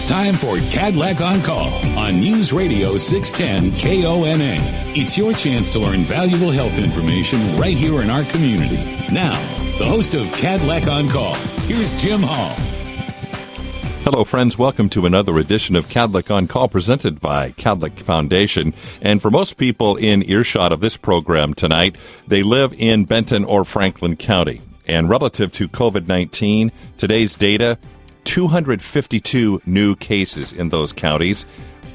It's time for Kadlec on Call on News Radio 610 KONA. It's your chance to learn valuable health information right here in our community. Now, the host of Kadlec on Call, here's Jim Hall. Hello, friends. Welcome to another edition of Kadlec on Call presented by Kadlec Foundation. And for most people in earshot of this program tonight, they live in Benton or Franklin County. And relative to COVID 19, today's data 252 new cases in those counties.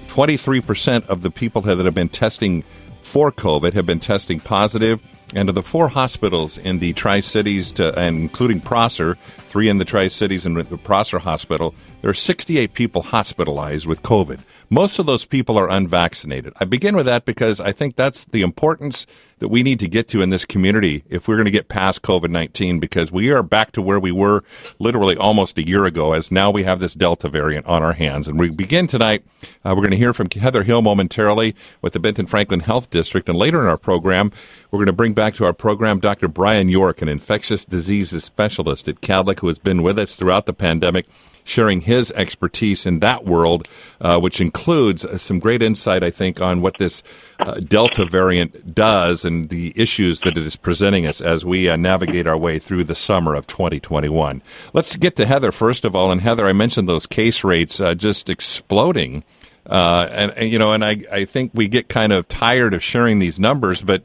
23% of the people that have been testing for COVID have been testing positive. And of the four hospitals in the Tri Cities, and including Prosser, three in the Tri Cities and the Prosser Hospital, there are 68 people hospitalized with COVID. Most of those people are unvaccinated. I begin with that because I think that's the importance that we need to get to in this community if we're going to get past COVID 19 because we are back to where we were literally almost a year ago, as now we have this Delta variant on our hands. And we begin tonight, uh, we're going to hear from Heather Hill momentarily with the Benton Franklin Health District. And later in our program, we're going to bring back to our program Dr. Brian York, an infectious diseases specialist at Kadlec who has been with us throughout the pandemic sharing his expertise in that world, uh, which includes uh, some great insight, I think, on what this uh, Delta variant does and the issues that it is presenting us as we uh, navigate our way through the summer of 2021. Let's get to Heather first of all. And Heather, I mentioned those case rates uh, just exploding. Uh, and, and, you know, and I, I think we get kind of tired of sharing these numbers, but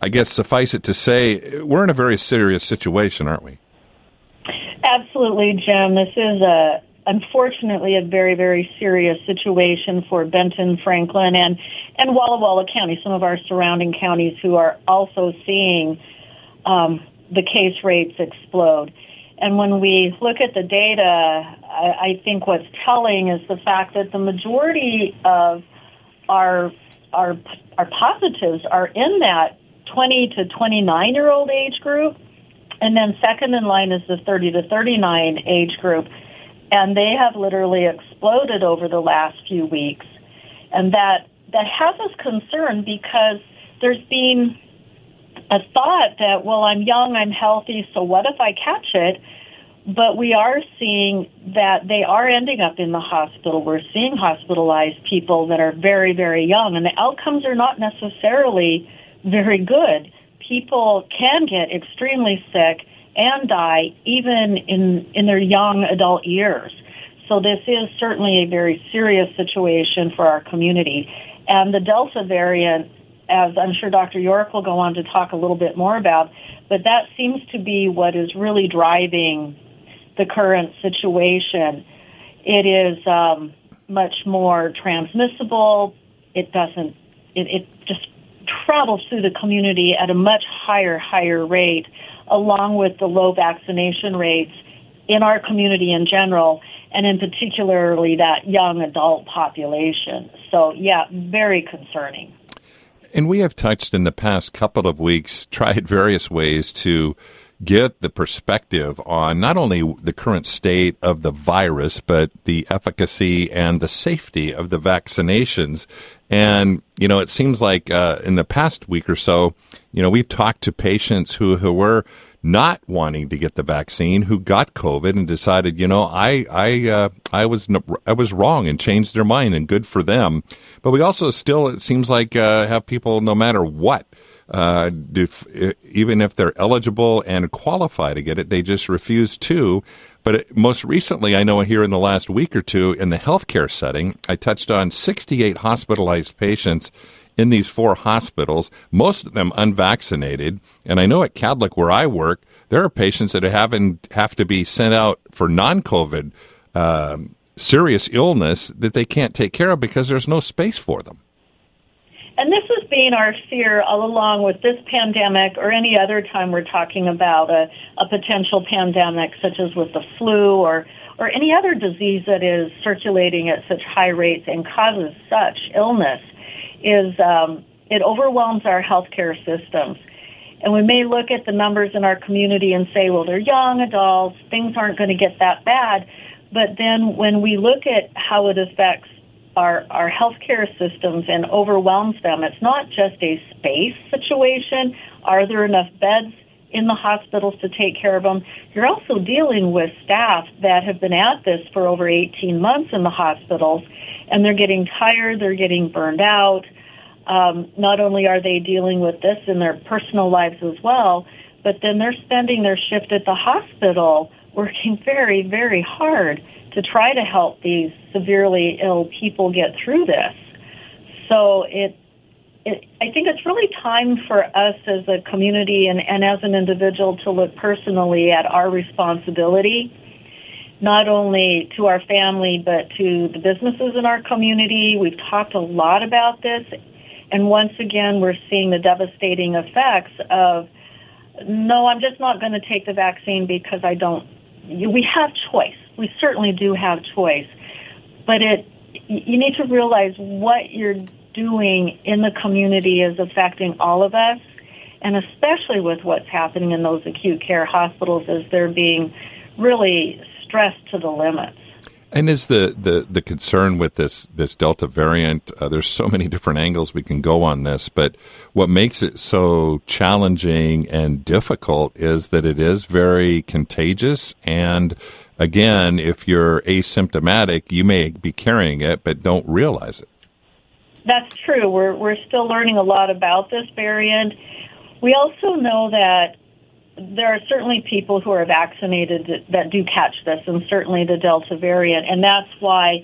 I guess suffice it to say, we're in a very serious situation, aren't we? Absolutely, Jim. This is a unfortunately a very very serious situation for Benton, Franklin, and and Walla Walla County, some of our surrounding counties who are also seeing um, the case rates explode. And when we look at the data, I, I think what's telling is the fact that the majority of our our our positives are in that 20 to 29 year old age group and then second in line is the 30 to 39 age group. And they have literally exploded over the last few weeks. And that, that has us concerned because there's been a thought that, well, I'm young, I'm healthy, so what if I catch it? But we are seeing that they are ending up in the hospital. We're seeing hospitalized people that are very, very young, and the outcomes are not necessarily very good people can get extremely sick and die even in, in their young adult years. So this is certainly a very serious situation for our community. And the Delta variant, as I'm sure Dr. York will go on to talk a little bit more about, but that seems to be what is really driving the current situation. It is um, much more transmissible. It doesn't. It, it just travels through the community at a much higher, higher rate, along with the low vaccination rates in our community in general, and in particularly that young adult population. So, yeah, very concerning. And we have touched in the past couple of weeks, tried various ways to get the perspective on not only the current state of the virus, but the efficacy and the safety of the vaccinations. And, you know, it seems like uh, in the past week or so, you know, we've talked to patients who, who were not wanting to get the vaccine who got COVID and decided, you know, I I uh, I was I was wrong and changed their mind and good for them. But we also still it seems like uh, have people no matter what uh, if, even if they're eligible and qualify to get it, they just refuse to. But most recently, I know here in the last week or two, in the healthcare setting, I touched on 68 hospitalized patients in these four hospitals, most of them unvaccinated. And I know at Kadlec, where I work, there are patients that have, have to be sent out for non COVID um, serious illness that they can't take care of because there's no space for them. And this has been our fear all along with this pandemic or any other time we're talking about a, a potential pandemic, such as with the flu or, or any other disease that is circulating at such high rates and causes such illness, is um, it overwhelms our healthcare systems. And we may look at the numbers in our community and say, well, they're young adults, things aren't going to get that bad. But then when we look at how it affects our, our healthcare systems and overwhelms them. It's not just a space situation. Are there enough beds in the hospitals to take care of them. You're also dealing with staff that have been at this for over 18 months in the hospitals, and they're getting tired, they're getting burned out. Um, not only are they dealing with this in their personal lives as well, but then they're spending their shift at the hospital working very, very hard to try to help these severely ill people get through this. So it, it, I think it's really time for us as a community and, and as an individual to look personally at our responsibility, not only to our family, but to the businesses in our community. We've talked a lot about this. And once again, we're seeing the devastating effects of, no, I'm just not going to take the vaccine because I don't, we have choice. We certainly do have choice. But it, you need to realize what you're doing in the community is affecting all of us, and especially with what's happening in those acute care hospitals as they're being really stressed to the limits. And is the, the, the concern with this this Delta variant? Uh, there's so many different angles we can go on this, but what makes it so challenging and difficult is that it is very contagious. And again, if you're asymptomatic, you may be carrying it, but don't realize it. That's true. We're we're still learning a lot about this variant. We also know that there are certainly people who are vaccinated that, that do catch this, and certainly the Delta variant, and that's why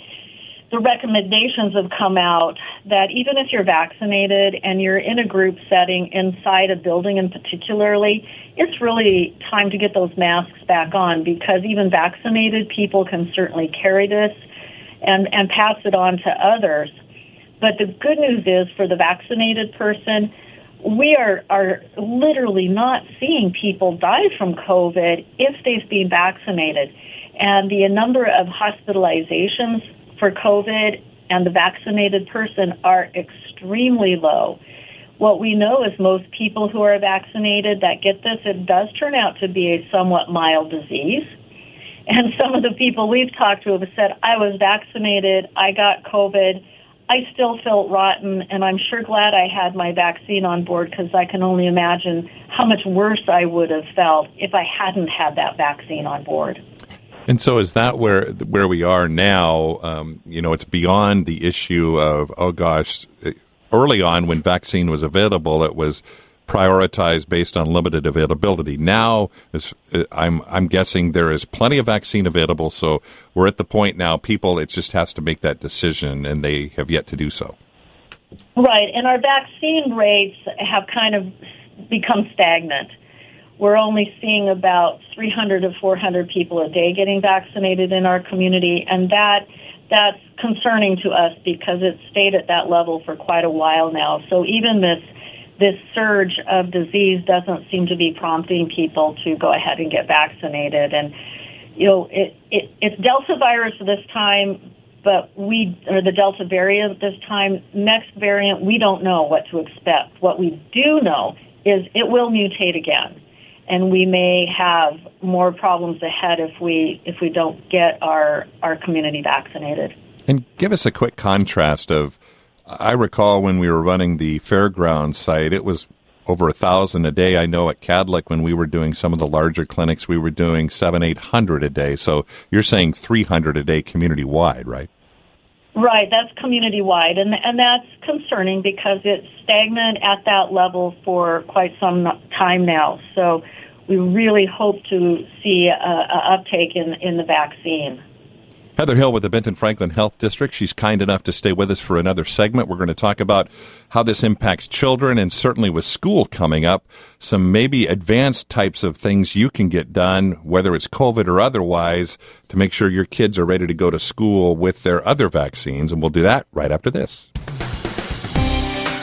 the recommendations have come out that even if you're vaccinated and you're in a group setting inside a building and particularly, it's really time to get those masks back on because even vaccinated people can certainly carry this and, and pass it on to others. But the good news is for the vaccinated person, we are, are literally not seeing people die from COVID if they've been vaccinated. And the number of hospitalizations for COVID and the vaccinated person are extremely low. What we know is most people who are vaccinated that get this, it does turn out to be a somewhat mild disease. And some of the people we've talked to have said, I was vaccinated, I got COVID, I still felt rotten, and I'm sure glad I had my vaccine on board because I can only imagine how much worse I would have felt if I hadn't had that vaccine on board. And so, is that where where we are now? Um, you know, it's beyond the issue of oh gosh. Early on, when vaccine was available, it was prioritized based on limited availability. Now, uh, I'm I'm guessing there is plenty of vaccine available, so we're at the point now. People, it just has to make that decision, and they have yet to do so. Right, and our vaccine rates have kind of become stagnant. We're only seeing about 300 to 400 people a day getting vaccinated in our community, and that that's concerning to us because it's stayed at that level for quite a while now. So even this this surge of disease doesn't seem to be prompting people to go ahead and get vaccinated. And, you know, it, it, it's Delta virus this time, but we, or the Delta variant this time. Next variant, we don't know what to expect. What we do know is it will mutate again. And we may have more problems ahead if we if we don't get our, our community vaccinated. And give us a quick contrast of I recall when we were running the fairground site, it was over a thousand a day. I know at Kadlec when we were doing some of the larger clinics, we were doing seven, eight hundred a day. So you're saying three hundred a day community wide, right? Right, that's community wide, and and that's concerning because it's stagnant at that level for quite some time now. So we really hope to see a, a uptake in in the vaccine. Heather Hill with the Benton Franklin Health District. She's kind enough to stay with us for another segment. We're going to talk about how this impacts children and certainly with school coming up, some maybe advanced types of things you can get done, whether it's COVID or otherwise, to make sure your kids are ready to go to school with their other vaccines. And we'll do that right after this.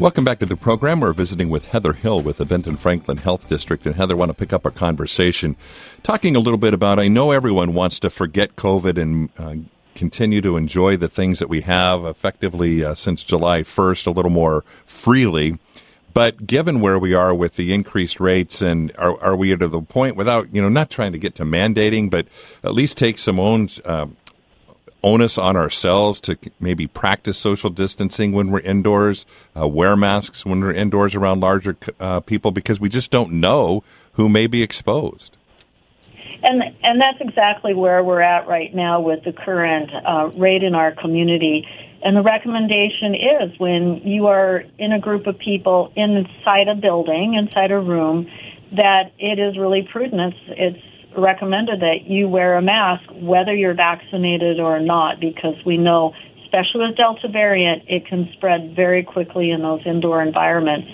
Welcome back to the program. We're visiting with Heather Hill with the Benton Franklin Health District. And Heather, I want to pick up our conversation talking a little bit about I know everyone wants to forget COVID and uh, continue to enjoy the things that we have effectively uh, since July 1st a little more freely. But given where we are with the increased rates, and are, are we at the point without, you know, not trying to get to mandating, but at least take some own uh, onus on ourselves to maybe practice social distancing when we're indoors, uh, wear masks when we're indoors around larger uh, people, because we just don't know who may be exposed. And and that's exactly where we're at right now with the current uh, rate in our community. And the recommendation is when you are in a group of people inside a building, inside a room, that it is really prudent. It's, it's recommended that you wear a mask whether you're vaccinated or not because we know, especially with Delta variant, it can spread very quickly in those indoor environments.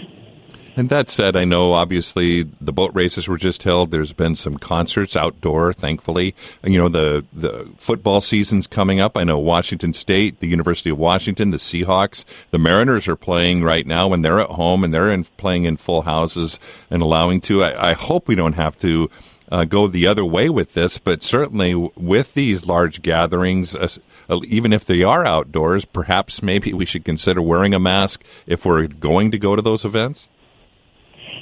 And that said, I know obviously the boat races were just held. There's been some concerts outdoor, thankfully. You know, the, the football season's coming up. I know Washington State, the University of Washington, the Seahawks, the Mariners are playing right now when they're at home and they're in, playing in full houses and allowing to. I, I hope we don't have to uh, go the other way with this, but certainly with these large gatherings, uh, even if they are outdoors, perhaps maybe we should consider wearing a mask if we're going to go to those events?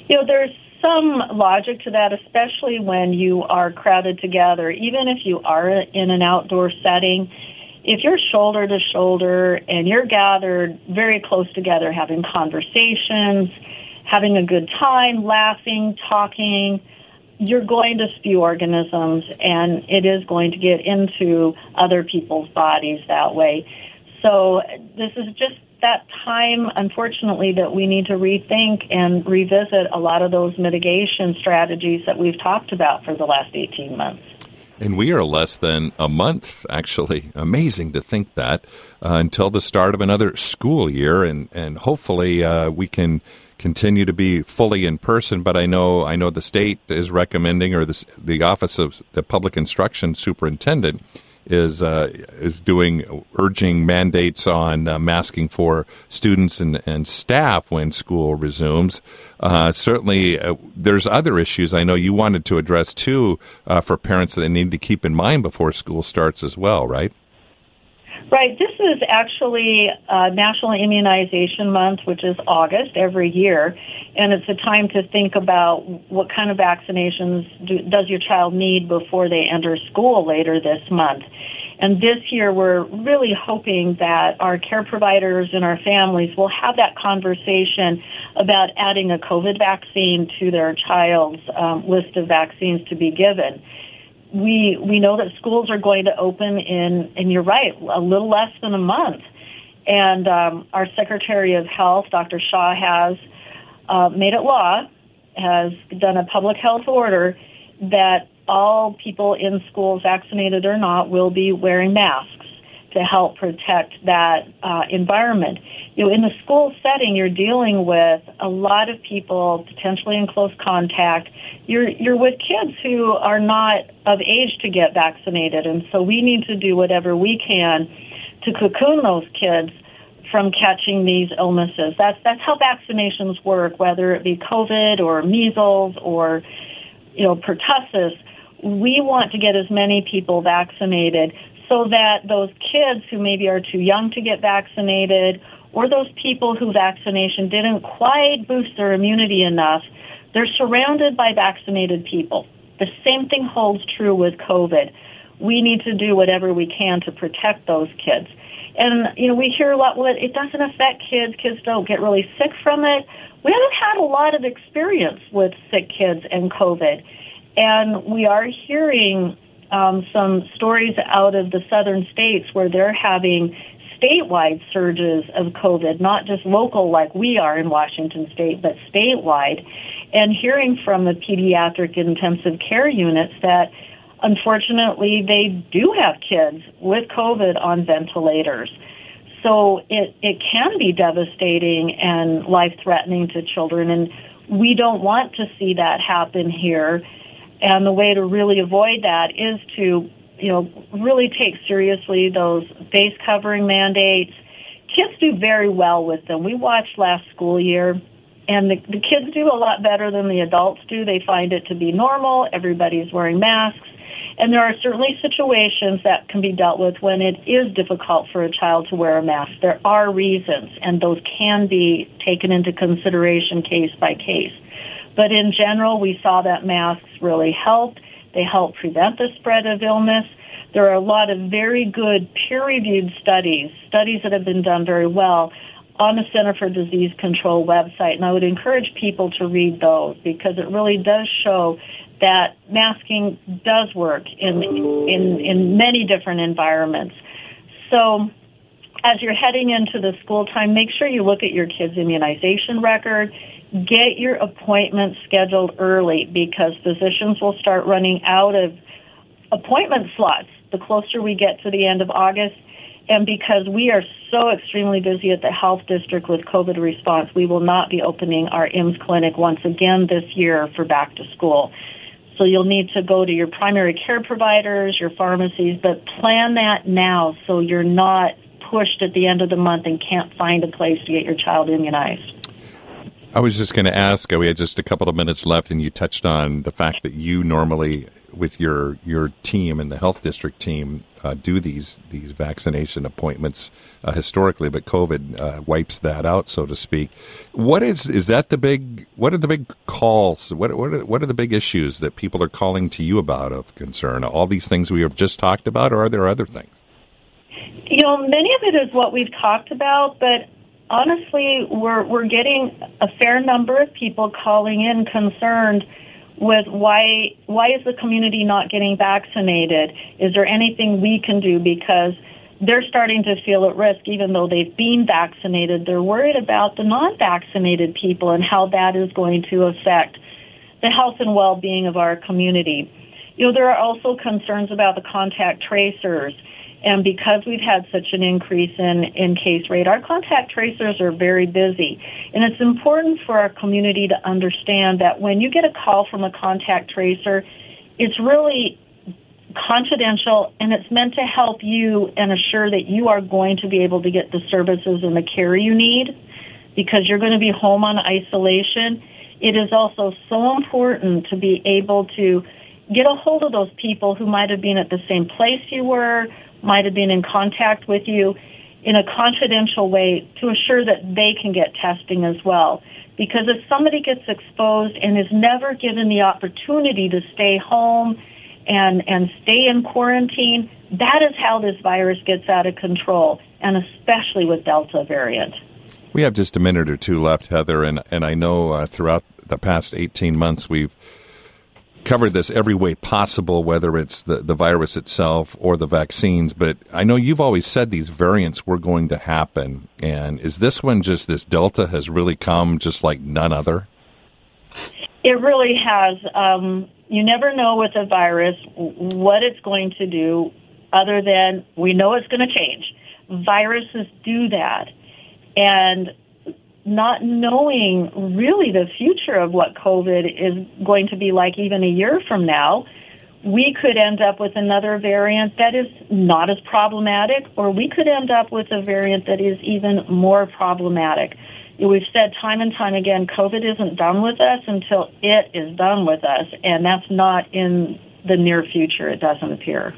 You know, there's some logic to that, especially when you are crowded together. Even if you are in an outdoor setting, if you're shoulder to shoulder and you're gathered very close together, having conversations, having a good time, laughing, talking, you're going to spew organisms and it is going to get into other people's bodies that way. So this is just that time, unfortunately, that we need to rethink and revisit a lot of those mitigation strategies that we've talked about for the last 18 months. And we are less than a month, actually. Amazing to think that uh, until the start of another school year, and and hopefully uh, we can continue to be fully in person. But I know I know the state is recommending, or the the Office of the Public Instruction Superintendent is uh, is doing urging mandates on uh, masking for students and, and staff when school resumes. Uh, certainly, uh, there's other issues I know you wanted to address too uh, for parents that they need to keep in mind before school starts as well, right? Right. This is actually uh, National Immunization Month, which is August every year, and it's a time to think about what kind of vaccinations do, does your child need before they enter school later this month. And this year, we're really hoping that our care providers and our families will have that conversation about adding a COVID vaccine to their child's um, list of vaccines to be given we we know that schools are going to open in, and you're right, a little less than a month. And um, our Secretary of Health, Dr. Shah, has uh, made it law, has done a public health order that all people in schools, vaccinated or not, will be wearing masks to help protect that uh, environment. You know, in the school setting, you're dealing with a lot of people potentially in close contact. You're you're with kids who are not of age to get vaccinated, and so we need to do whatever we can to cocoon those kids from catching these illnesses. That's that's how vaccinations work, whether it be COVID or measles or you know pertussis. We want to get as many people vaccinated so that those kids who maybe are too young to get vaccinated or those people who vaccination didn't quite boost their immunity enough, they're surrounded by vaccinated people. The same thing holds true with COVID. We need to do whatever we can to protect those kids. And, you know, we hear a lot, well, it doesn't affect kids. Kids don't get really sick from it. We haven't had a lot of experience with sick kids and COVID. And we are hearing um, some stories out of the southern states where they're having statewide surges of COVID, not just local like we are in Washington state, but statewide. And hearing from the pediatric intensive care units that unfortunately they do have kids with COVID on ventilators. So it, it can be devastating and life threatening to children. And we don't want to see that happen here. And the way to really avoid that is to, you know, really take seriously those face covering mandates. Kids do very well with them. We watched last school year and the, the kids do a lot better than the adults do. They find it to be normal. Everybody's wearing masks. And there are certainly situations that can be dealt with when it is difficult for a child to wear a mask. There are reasons, and those can be taken into consideration case by case. But in general, we saw that masks really helped. They help prevent the spread of illness. There are a lot of very good peer-reviewed studies, studies that have been done very well on the Center for Disease Control website, and I would encourage people to read those because it really does show that masking does work in in in many different environments. So as you're heading into the school time, make sure you look at your kids' immunization record. Get your appointments scheduled early because physicians will start running out of appointment slots the closer we get to the end of August. And because we are so extremely busy at the health district with COVID response, we will not be opening our IMSS clinic once again this year for back to school. So you'll need to go to your primary care providers, your pharmacies, but plan that now so you're not pushed at the end of the month and can't find a place to get your child immunized. I was just going to ask. We had just a couple of minutes left, and you touched on the fact that you normally, with your your team and the health district team, uh, do these these vaccination appointments uh, historically, but COVID uh, wipes that out, so to speak. What is is that the big? What are the big calls? What what are, what are the big issues that people are calling to you about of concern? All these things we have just talked about, or are there other things? You know, many of it is what we've talked about, but honestly, we're we're getting a fair number of people calling in concerned with why why is the community not getting vaccinated? Is there anything we can do because they're starting to feel at risk even though they've been vaccinated. They're worried about the non-vaccinated people and how that is going to affect the health and well-being of our community. You know, there are also concerns about the contact tracers and because we've had such an increase in, in case rate, our contact tracers are very busy. And it's important for our community to understand that when you get a call from a contact tracer, it's really confidential and it's meant to help you and assure that you are going to be able to get the services and the care you need because you're going to be home on isolation. It is also so important to be able to get a hold of those people who might have been at the same place you were, might have been in contact with you in a confidential way to assure that they can get testing as well. Because if somebody gets exposed and is never given the opportunity to stay home and, and stay in quarantine, that is how this virus gets out of control, and especially with Delta variant. We have just a minute or two left, Heather, and, and I know uh, throughout the past 18 months we've covered this every way possible, whether it's the, the virus itself or the vaccines. But I know you've always said these variants were going to happen. And is this one just this Delta has really come just like none other? It really has. Um, you never know with a virus what it's going to do, other than we know it's going to change. Viruses do that. And not knowing really the future of what COVID is going to be like even a year from now, we could end up with another variant that is not as problematic, or we could end up with a variant that is even more problematic. We've said time and time again, COVID isn't done with us until it is done with us, and that's not in the near future, it doesn't appear.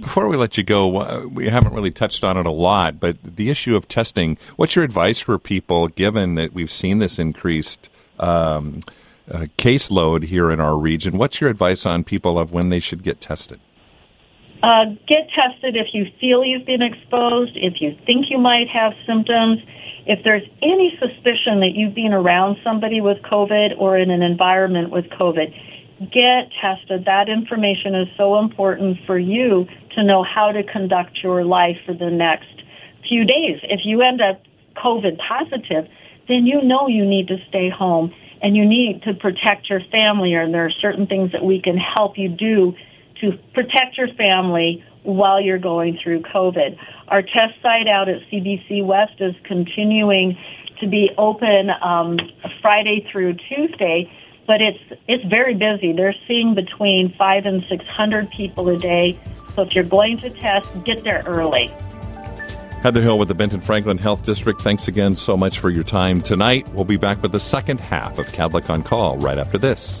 Before we let you go, we haven't really touched on it a lot, but the issue of testing. What's your advice for people, given that we've seen this increased um, uh, caseload here in our region? What's your advice on people of when they should get tested? Uh, get tested if you feel you've been exposed, if you think you might have symptoms, if there's any suspicion that you've been around somebody with COVID or in an environment with COVID get tested. That information is so important for you to know how to conduct your life for the next few days. If you end up COVID positive, then you know you need to stay home and you need to protect your family and there are certain things that we can help you do to protect your family while you're going through COVID. Our test site out at CBC West is continuing to be open um, Friday through Tuesday but it's it's very busy. They're seeing between five and six hundred people a day. So if you're going to test, get there early. Heather Hill with the Benton Franklin Health District. Thanks again so much for your time tonight. We'll be back with the second half of Kadlec on Call right after this.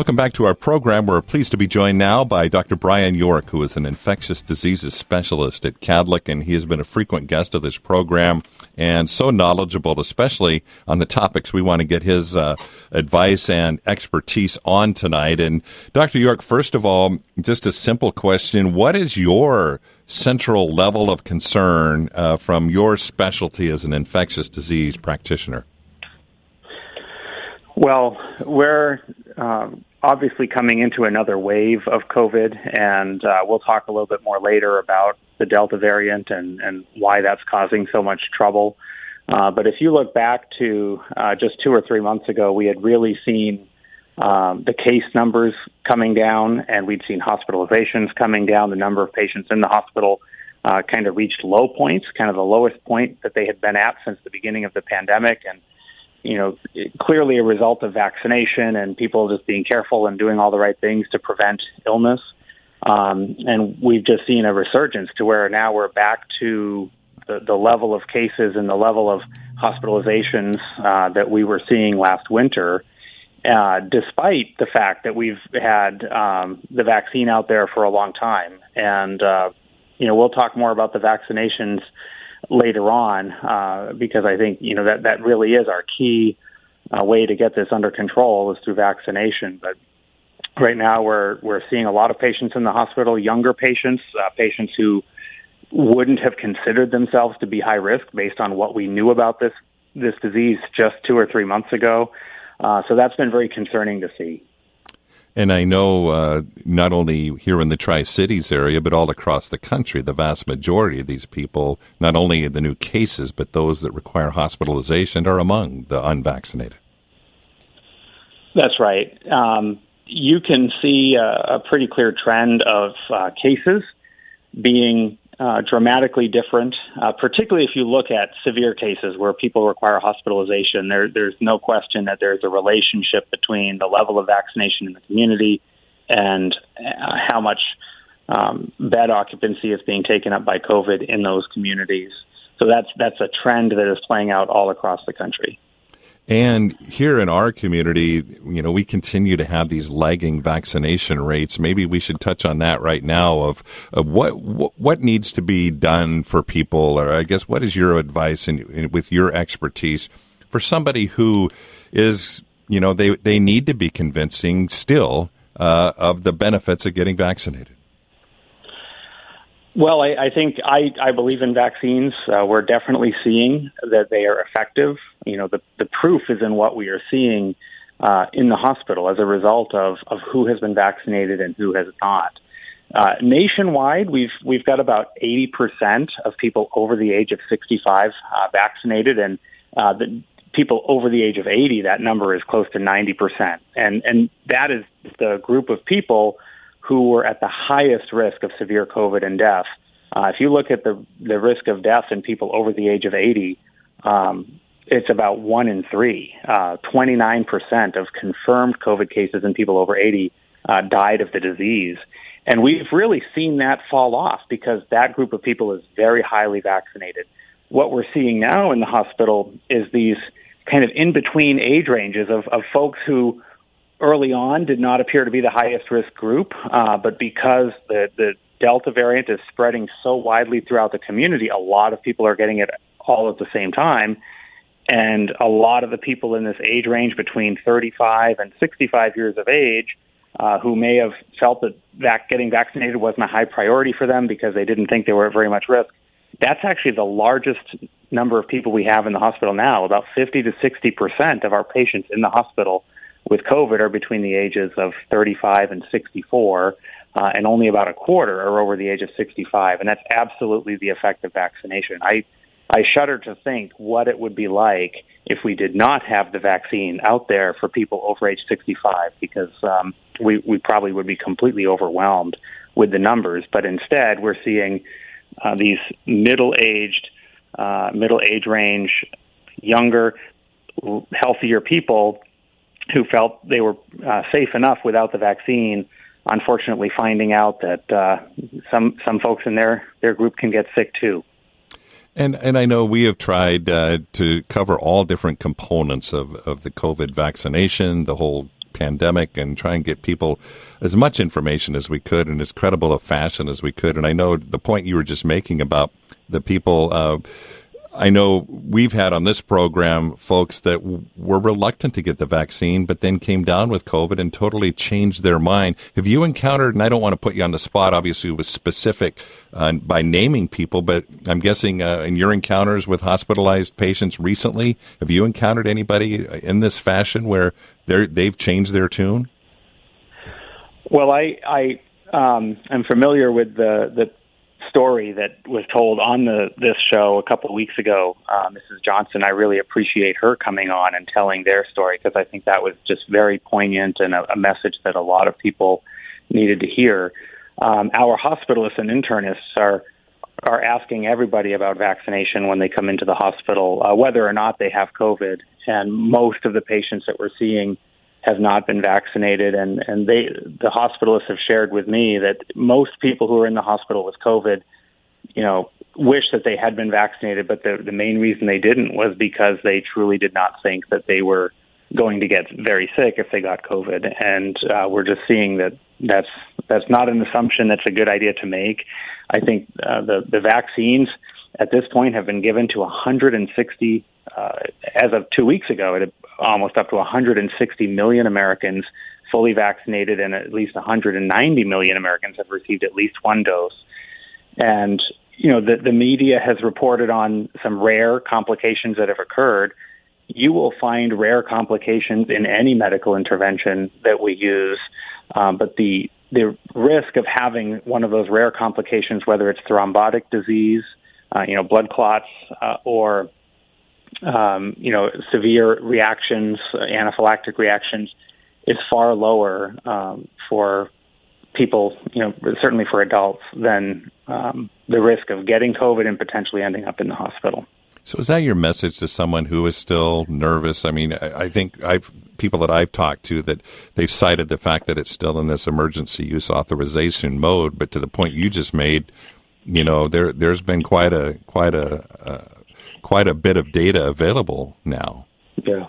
Welcome back to our program. We're pleased to be joined now by Dr. Brian York, who is an infectious diseases specialist at Kadlec, and he has been a frequent guest of this program and so knowledgeable, especially on the topics we want to get his uh, advice and expertise on tonight. And Dr. York, first of all, just a simple question: What is your central level of concern uh, from your specialty as an infectious disease practitioner? Well, we're um, obviously coming into another wave of COVID, and uh, we'll talk a little bit more later about the Delta variant and, and why that's causing so much trouble. Uh, but if you look back to uh, just two or three months ago, we had really seen um, the case numbers coming down, and we'd seen hospitalizations coming down. The number of patients in the hospital uh, kind of reached low points, kind of the lowest point that they had been at since the beginning of the pandemic, and you know, clearly a result of vaccination and people just being careful and doing all the right things to prevent illness. Um, and we've just seen a resurgence to where now we're back to the, the level of cases and the level of hospitalizations uh, that we were seeing last winter, uh, despite the fact that we've had um, the vaccine out there for a long time. And, uh, you know, we'll talk more about the vaccinations later on uh, because I think you know that that really is our key uh, way to get this under control is through vaccination. But right now we're we're seeing a lot of patients in the hospital, younger patients, uh, patients who wouldn't have considered themselves to be high risk based on what we knew about this this disease just two or three months ago. Uh, so that's been very concerning to see. And I know uh, not only here in the Tri Cities area, but all across the country, the vast majority of these people, not only the new cases, but those that require hospitalization, are among the unvaccinated. That's right. Um, you can see a, a, pretty clear trend of uh, cases being uh, dramatically different, uh, particularly if you look at severe cases where people require hospitalization. There, there's no question that there's a relationship between the level of vaccination in the community and uh, how much um, bed occupancy is being taken up by COVID in those communities. So that's that's a trend that is playing out all across the country. And here in our community, you know, we continue to have these lagging vaccination rates. Maybe we should touch on that right now of, of what, what, what needs to be done for people, or I guess what is your advice and with your expertise for somebody who is, you know, they they need to be convincing still uh, of the benefits of getting vaccinated. Well, I, I think I, I believe in vaccines. Uh, we're definitely seeing that they are effective. You know, the, the proof is in what we are seeing uh, in the hospital as a result of, of who has been vaccinated and who has not. Uh, nationwide, we've we've got about 80% of people over the age of 65 uh, vaccinated, and uh, the people over the age of 80, that number is close to 90%. And and that is the group of people who were at the highest risk of severe COVID and death. Uh, if you look at the the risk of death in people over the age of 80, um, it's about one in three. Uh, 29% of confirmed COVID cases in people over 80 uh, died of the disease. And we've really seen that fall off because that group of people is very highly vaccinated. What we're seeing now in the hospital is these kind of in between age ranges of, of folks who early on did not appear to be the highest risk group, uh, but because the, the Delta variant is spreading so widely throughout the community, a lot of people are getting it all at the same time. And a lot of the people in this age range between 35 and 65 years of age uh, who may have felt that getting vaccinated wasn't a high priority for them because they didn't think they were at very much risk. That's actually the largest number of people we have in the hospital now. About 50 to 60 percent of our patients in the hospital with COVID are between the ages of 35 and 64, uh, and only about a quarter are over the age of 65, and that's absolutely the effect of vaccination. I I shudder to think what it would be like if we did not have the vaccine out there for people over age 65, because um, we we probably would be completely overwhelmed with the numbers. But instead, we're seeing uh, these middle-aged, uh, middle age range, younger, healthier people who felt they were uh, safe enough without the vaccine. Unfortunately, finding out that uh, some some folks in their their group can get sick too. And and I know we have tried uh, to cover all different components of, of the COVID vaccination, the whole pandemic, and try and get people as much information as we could in as credible a fashion as we could. And I know the point you were just making about the people. Uh, I know we've had on this program folks that w- were reluctant to get the vaccine, but then came down with COVID and totally changed their mind. Have you encountered, and I don't want to put you on the spot, obviously, with specific uh, by naming people, but I'm guessing uh, in your encounters with hospitalized patients recently, have you encountered anybody in this fashion where they've changed their tune? Well, I, I um, I'm familiar with the, the story that was told on the this show a couple of weeks ago. Uh, Mrs. Johnson, I really appreciate her coming on and telling their story because I think that was just very poignant and a, a message that a lot of people needed to hear. Um, our hospitalists and internists are are asking everybody about vaccination when they come into the hospital, uh, whether or not they have COVID. And most of the patients that we're seeing have not been vaccinated, and and they the hospitalists have shared with me that most people who are in the hospital with COVID, you know, wish that they had been vaccinated, but the the main reason they didn't was because they truly did not think that they were going to get very sick if they got COVID, and uh, we're just seeing that that's that's not an assumption that's a good idea to make. I think uh, the the vaccines at this point have been given to 160 uh, as of two weeks ago. It almost up to 160 million Americans fully vaccinated, and at least 190 million Americans have received at least one dose. And you know, the, the media has reported on some rare complications that have occurred. You will find rare complications in any medical intervention that we use, um, but the the risk of having one of those rare complications, whether it's thrombotic disease, uh, you know, blood clots, uh, or um, you know, severe reactions, anaphylactic reactions, is far lower um, for people, you know, certainly for adults, than um, the risk of getting COVID and potentially ending up in the hospital. So, is that your message to someone who is still nervous? I mean, I, I think I've people that I've talked to that they've cited the fact that it's still in this emergency use authorization mode, but to the point you just made, you know, there there's been quite a quite a uh, quite a bit of data available now. Yeah.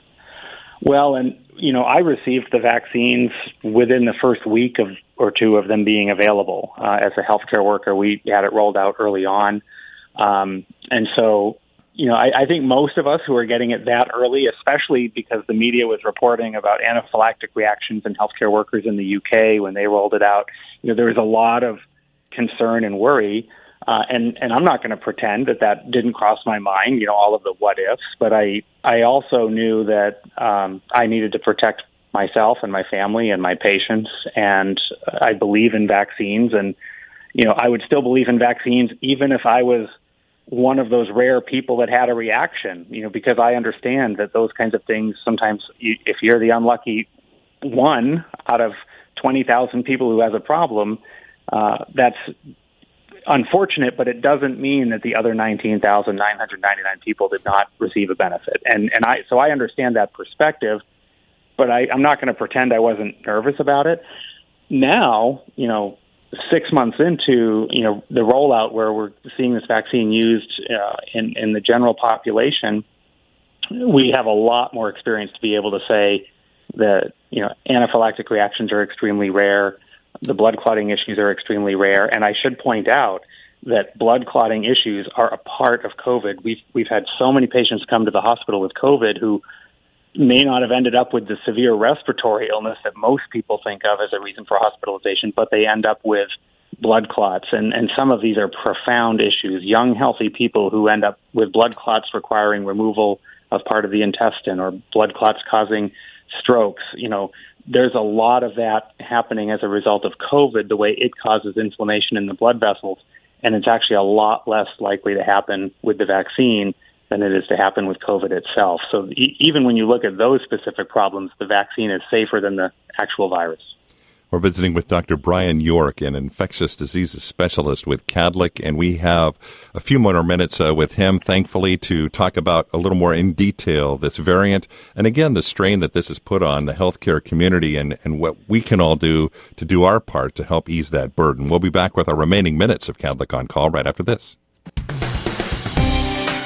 Well, and you know, I received the vaccines within the first week of or two of them being available. Uh, as a healthcare worker, we had it rolled out early on, um, and so you know, I, I think most of us who are getting it that early, especially because the media was reporting about anaphylactic reactions in healthcare workers in the UK when they rolled it out, you know, there was a lot of concern and worry. Uh, and and I'm not going to pretend that that didn't cross my mind, you know, all of the what ifs. But I I also knew that um, I needed to protect myself and my family and my patients, and I believe in vaccines, and you know, I would still believe in vaccines even if I was one of those rare people that had a reaction, you know, because I understand that those kinds of things sometimes, you, if you're the unlucky one out of 20,000 people who has a problem, uh, that's unfortunate, but it doesn't mean that the other 19,999 people did not receive a benefit. And and I so I understand that perspective, but I, I'm not going to pretend I wasn't nervous about it. Now, you know, six months into you know the rollout where we're seeing this vaccine used uh, in in the general population, we have a lot more experience to be able to say that you know anaphylactic reactions are extremely rare the blood clotting issues are extremely rare. And I should point out that blood clotting issues are a part of COVID. We've we've had so many patients come to the hospital with COVID who may not have ended up with the severe respiratory illness that most people think of as a reason for hospitalization, but they end up with blood clots. And, and some of these are profound issues. Young, healthy people who end up with blood clots requiring removal of part of the intestine or blood clots causing strokes. You know, there's a lot of that happening as a result of COVID, the way it causes inflammation in the blood vessels. And it's actually a lot less likely to happen with the vaccine than it is to happen with COVID itself. So e- even when you look at those specific problems, the vaccine is safer than the actual virus. We're visiting with Dr. Brian York, an infectious diseases specialist with Kadlec, and we have a few more minutes uh, with him, thankfully, to talk about a little more in detail this variant and again the strain that this has put on the healthcare community and, and what we can all do to do our part to help ease that burden. We'll be back with our remaining minutes of Kadlec on Call right after this.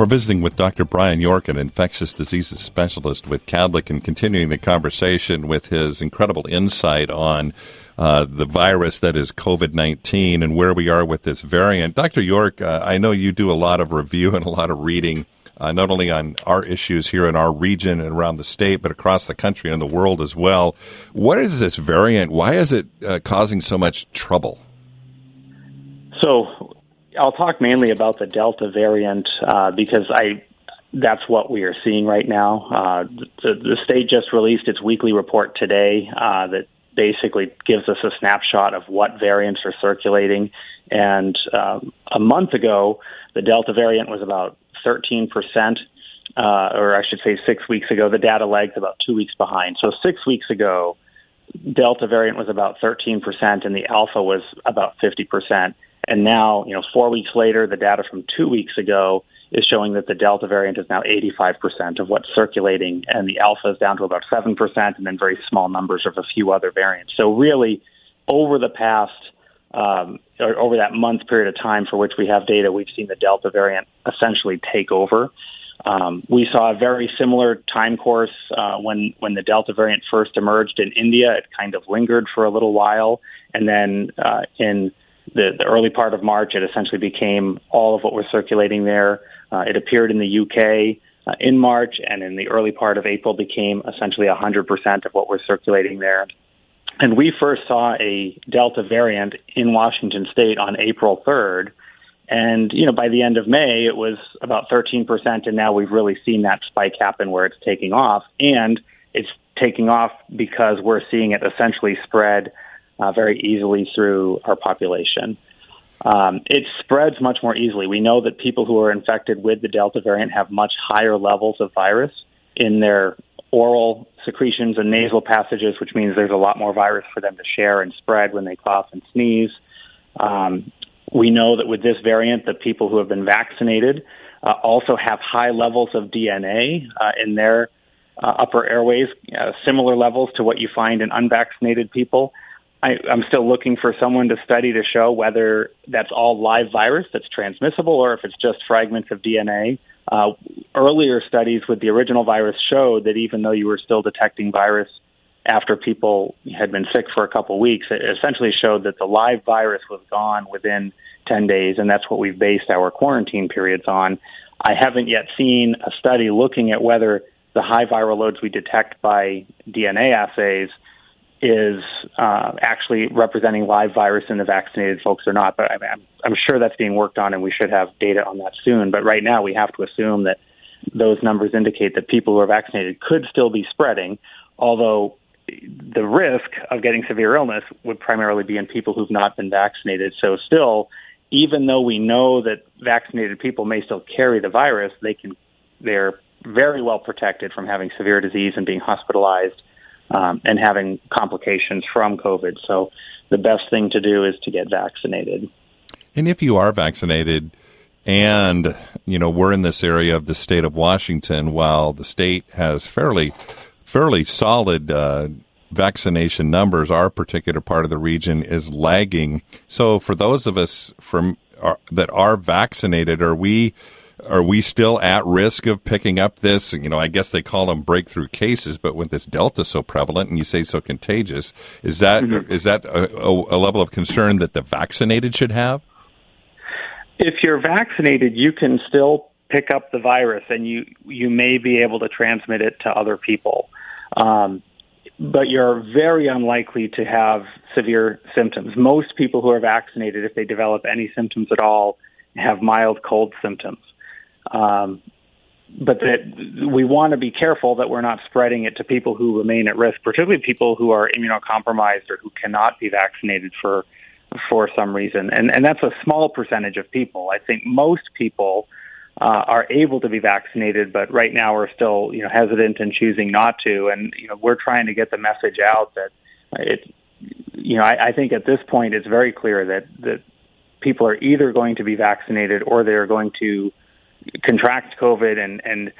We're visiting with Dr. Brian York, an infectious diseases specialist with Kadlec, and continuing the conversation with his incredible insight on uh, the virus that is COVID 19 and where we are with this variant. Dr. York, uh, I know you do a lot of review and a lot of reading. Uh, not only on our issues here in our region and around the state, but across the country and the world as well. What is this variant? Why is it uh, causing so much trouble? So, I'll talk mainly about the Delta variant uh, because I that's what we are seeing right now. Uh, the, the, state just released its weekly report today uh, that basically gives us a snapshot of what variants are circulating. And um, a month ago, the Delta variant was about 13 percent. Uh, or I should say, six weeks ago, the data lagged about two weeks behind. So six weeks ago, Delta variant was about 13%, and the Alpha was about 50%. And now, you know, four weeks later, the data from two weeks ago is showing that the Delta variant is now 85% of what's circulating, and the Alpha is down to about 7%, and then very small numbers of a few other variants. So, really, over the past, um, or over that month period of time for which we have data, we've seen the Delta variant essentially take over. Um, we saw a very similar time course uh, when when the Delta variant first emerged in India. It kind of lingered for a little while, and then uh, in the, the early part of March, it essentially became all of what was circulating there. Uh, it appeared in the UK uh, in March, and in the early part of April became essentially 100% of what was circulating there. And we first saw a Delta variant in Washington state on April 3rd. And, you know, by the end of May, it was about 13%. And now we've really seen that spike happen where it's taking off. And it's taking off because we're seeing it essentially spread uh, very easily through our population. Um, it spreads much more easily. We know that people who are infected with the Delta variant have much higher levels of virus in their oral secretions and nasal passages, which means there's a lot more virus for them to share and spread when they cough and sneeze. Um, we know that with this variant, the people who have been vaccinated uh, also have high levels of DNA uh, in their uh, upper airways, uh, similar levels to what you find in unvaccinated people. I, I'm still looking for someone to study to show whether that's all live virus that's transmissible or if it's just fragments of DNA. Uh, earlier studies with the original virus showed that even though you were still detecting virus after people had been sick for a couple weeks, it essentially showed that the live virus was gone within 10 days, and that's what we've based our quarantine periods on. I haven't yet seen a study looking at whether the high viral loads we detect by DNA assays is uh, actually representing live virus in the vaccinated folks or not. But I'm, I'm sure that's being worked on, and we should have data on that soon. But right now, we have to assume that those numbers indicate that people who are vaccinated could still be spreading, although the risk of getting severe illness would primarily be in people who've not been vaccinated. So, still, even though we know that vaccinated people may still carry the virus, they can they're very well protected from having severe disease and being hospitalized um, and having complications from COVID. So the best thing to do is to get vaccinated. And if you are vaccinated, and you know we're in this area of the state of Washington, while the state has fairly fairly solid uh, vaccination numbers, our particular part of the region is lagging. So for those of us from are, that are vaccinated, are we are we still at risk of picking up this? You know, I guess they call them breakthrough cases, but with this Delta so prevalent and you say so contagious, is that mm-hmm. is that a, a, level of concern that the vaccinated should have? If you're vaccinated, you can still pick up the virus, and you you may be able to transmit it to other people. Um, but you're very unlikely to have severe symptoms. Most people who are vaccinated, if they develop any symptoms at all, have mild cold symptoms. Um, but that we want to be careful that we're not spreading it to people who remain at risk, particularly people who are immunocompromised or who cannot be vaccinated for for some reason. And and that's a small percentage of people. I think most people uh, are able to be vaccinated, but right now we're still you know hesitant and choosing not to. And you know we're trying to get the message out that it. You know, I, I think at this point it's very clear that that people are either going to be vaccinated or they're going to contract COVID and and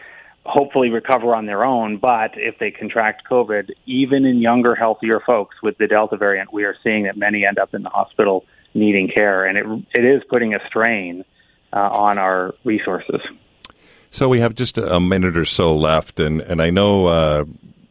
hopefully recover on their own. But if they contract COVID, even in younger, healthier folks with the Delta variant, we are seeing that many end up in the hospital needing care, and it it is putting a strain uh, on our resources. So we have just a minute or so left, and and I know uh,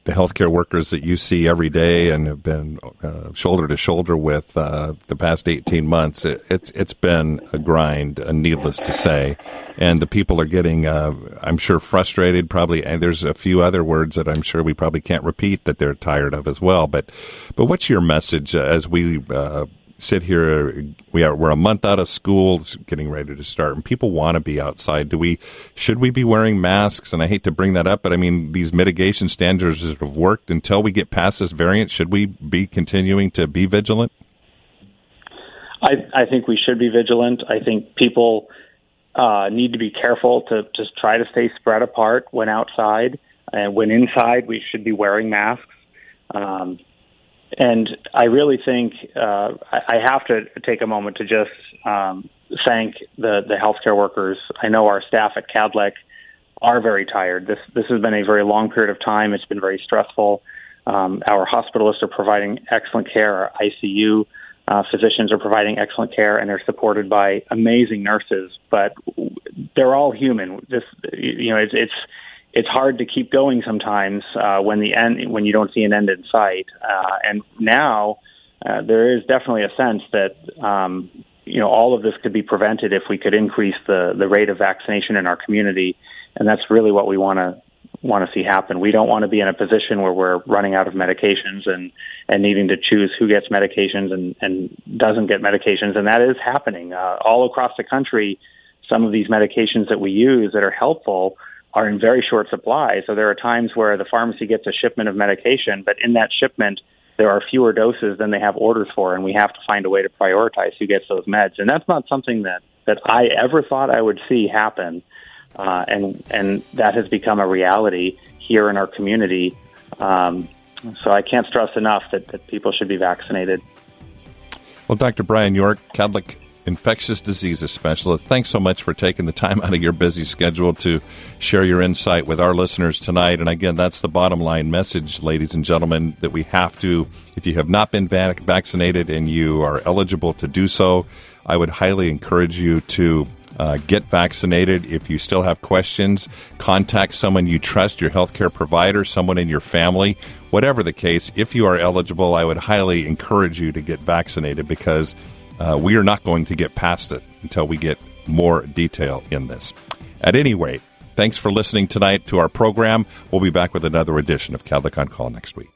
the healthcare workers that you see every day and have been uh, shoulder to shoulder with uh, the past 18 months, it, it's it's been a grind, uh, needless to say. And the people are getting, uh, I'm sure, frustrated. Probably, and there's a few other words that I'm sure we probably can't repeat that they're tired of as well. But, but what's your message as we uh, sit here. We are we're a month out of school, getting ready to start, and people want to be outside. Do we should we be wearing masks? And I hate to bring that up, but I mean these mitigation standards have worked until we get past this variant. Should we be continuing to be vigilant? I, I think we should be vigilant. I think people uh, need to be careful to just try to stay spread apart when outside, and when inside, we should be wearing masks. Um, and I really think uh, I have to take a moment to just um, thank the, the healthcare workers. I know our staff at Kadlec are very tired. This this has been a very long period of time. It's been very stressful. Um, our hospitalists are providing excellent care. Our ICU uh, physicians are providing excellent care, and they're supported by amazing nurses. But they're all human. This, you know, it's, it's it's hard to keep going sometimes uh, when the end when you don't see an end in sight. Uh, and now uh, there is definitely a sense that um, you know all of this could be prevented if we could increase the the rate of vaccination in our community, and that's really what we want to want to see happen. We don't want to be in a position where we're running out of medications and and needing to choose who gets medications and and doesn't get medications, and that is happening uh, all across the country. Some of these medications that we use that are helpful are in very short supply. So there are times where the pharmacy gets a shipment of medication, but in that shipment, there are fewer doses than they have orders for, and we have to find a way to prioritize who gets those meds. And that's not something that that I ever thought I would see happen, uh, and and that has become a reality here in our community. Um, so I can't stress enough that, that people should be vaccinated. Well, Dr. Brian York, Kadlec infectious diseases specialist. Thanks so much for taking the time out of your busy schedule to share your insight with our listeners tonight. And again, that's the bottom line message, ladies and gentlemen, that we have to, if you have not been vac- vaccinated and you are eligible to do so, I would highly encourage you to uh, get vaccinated. If you still have questions, contact someone you trust, your healthcare provider, someone in your family. Whatever the case, if you are eligible, I would highly encourage you to get vaccinated because uh, we are not going to get past it until we get more detail in this. At any rate, thanks for listening tonight to our program. We'll be back with another edition of Kadlec on Call next week.